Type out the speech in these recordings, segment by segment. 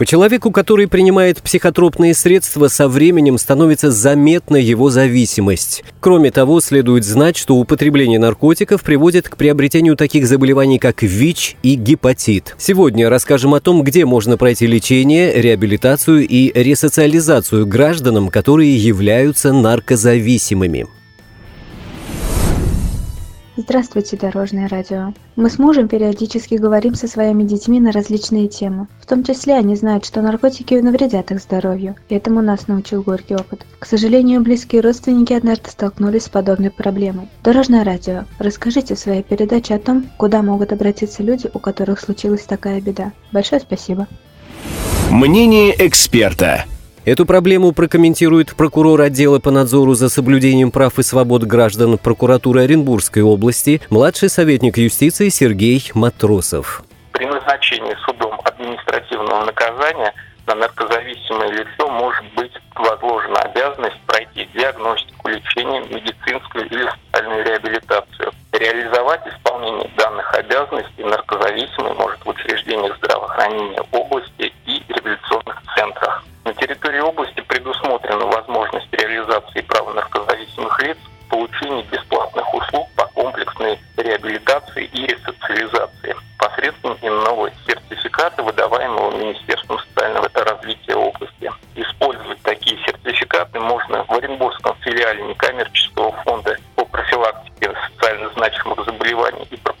По человеку, который принимает психотропные средства, со временем становится заметна его зависимость. Кроме того, следует знать, что употребление наркотиков приводит к приобретению таких заболеваний, как ВИЧ и гепатит. Сегодня расскажем о том, где можно пройти лечение, реабилитацию и ресоциализацию гражданам, которые являются наркозависимыми. Здравствуйте, Дорожное радио. Мы с мужем периодически говорим со своими детьми на различные темы. В том числе они знают, что наркотики навредят их здоровью, и этому нас научил горький опыт. К сожалению, близкие родственники однажды столкнулись с подобной проблемой. Дорожное радио, расскажите в своей передаче о том, куда могут обратиться люди, у которых случилась такая беда. Большое спасибо. Мнение эксперта. Эту проблему прокомментирует прокурор отдела по надзору за соблюдением прав и свобод граждан прокуратуры Оренбургской области, младший советник юстиции Сергей Матросов. При назначении судом административного наказания на наркозависимое лицо может быть возложена обязанность пройти диагностику, лечение, медицинскую или социальную реабилитацию. Реализовать исполнение данных обязанностей наркозависимый может в учреждениях здравоохранения области и реабилитационных центрах. На территории области предусмотрена возможность реализации права наркозависимых лиц в получении бесплатных услуг по комплексной реабилитации и ресоциализации посредством иного сертификата, выдаваемого Министерством социального развития области. Использовать такие сертификаты можно в Оренбургском филиале некоммерческого фонда по профилактике социально значимых заболеваний и жизни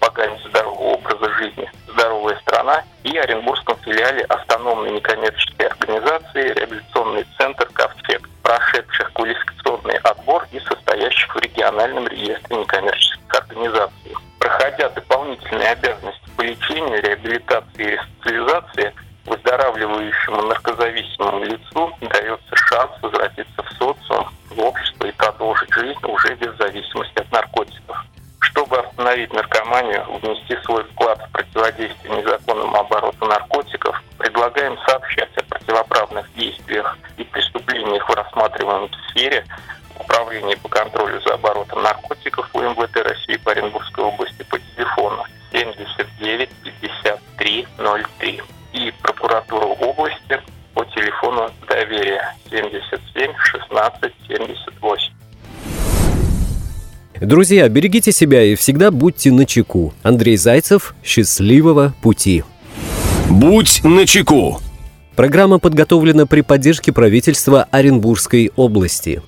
И Оренбургском филиале автономной некоммерческой организации «Реабилитационный центр Ковчег», прошедших квалификационный отбор и состоящих в региональном реестре некоммерческих организаций. Проходя дополнительные обязанности по лечению, реабилитации и ресоциализации, выздоравливающему наркозависимому лицу дается шанс возвратиться в социум, в общество и продолжить жизнь уже без зависимости от наркотиков. Остановить наркоманию, внести свой вклад в противодействие незаконному обороту наркотиков, предлагаем сообщать о противоправных действиях и преступлениях в рассматриваемой сфере Управления по контролю за оборотом наркотиков УМВД России по Оренбургской области по телефону 79 53 03 и прокуратуру области по телефону доверия 77 16 78. Друзья, берегите себя и всегда будьте начеку. Андрей Зайцев, счастливого пути. Будь начеку. Программа подготовлена при поддержке правительства Оренбургской области.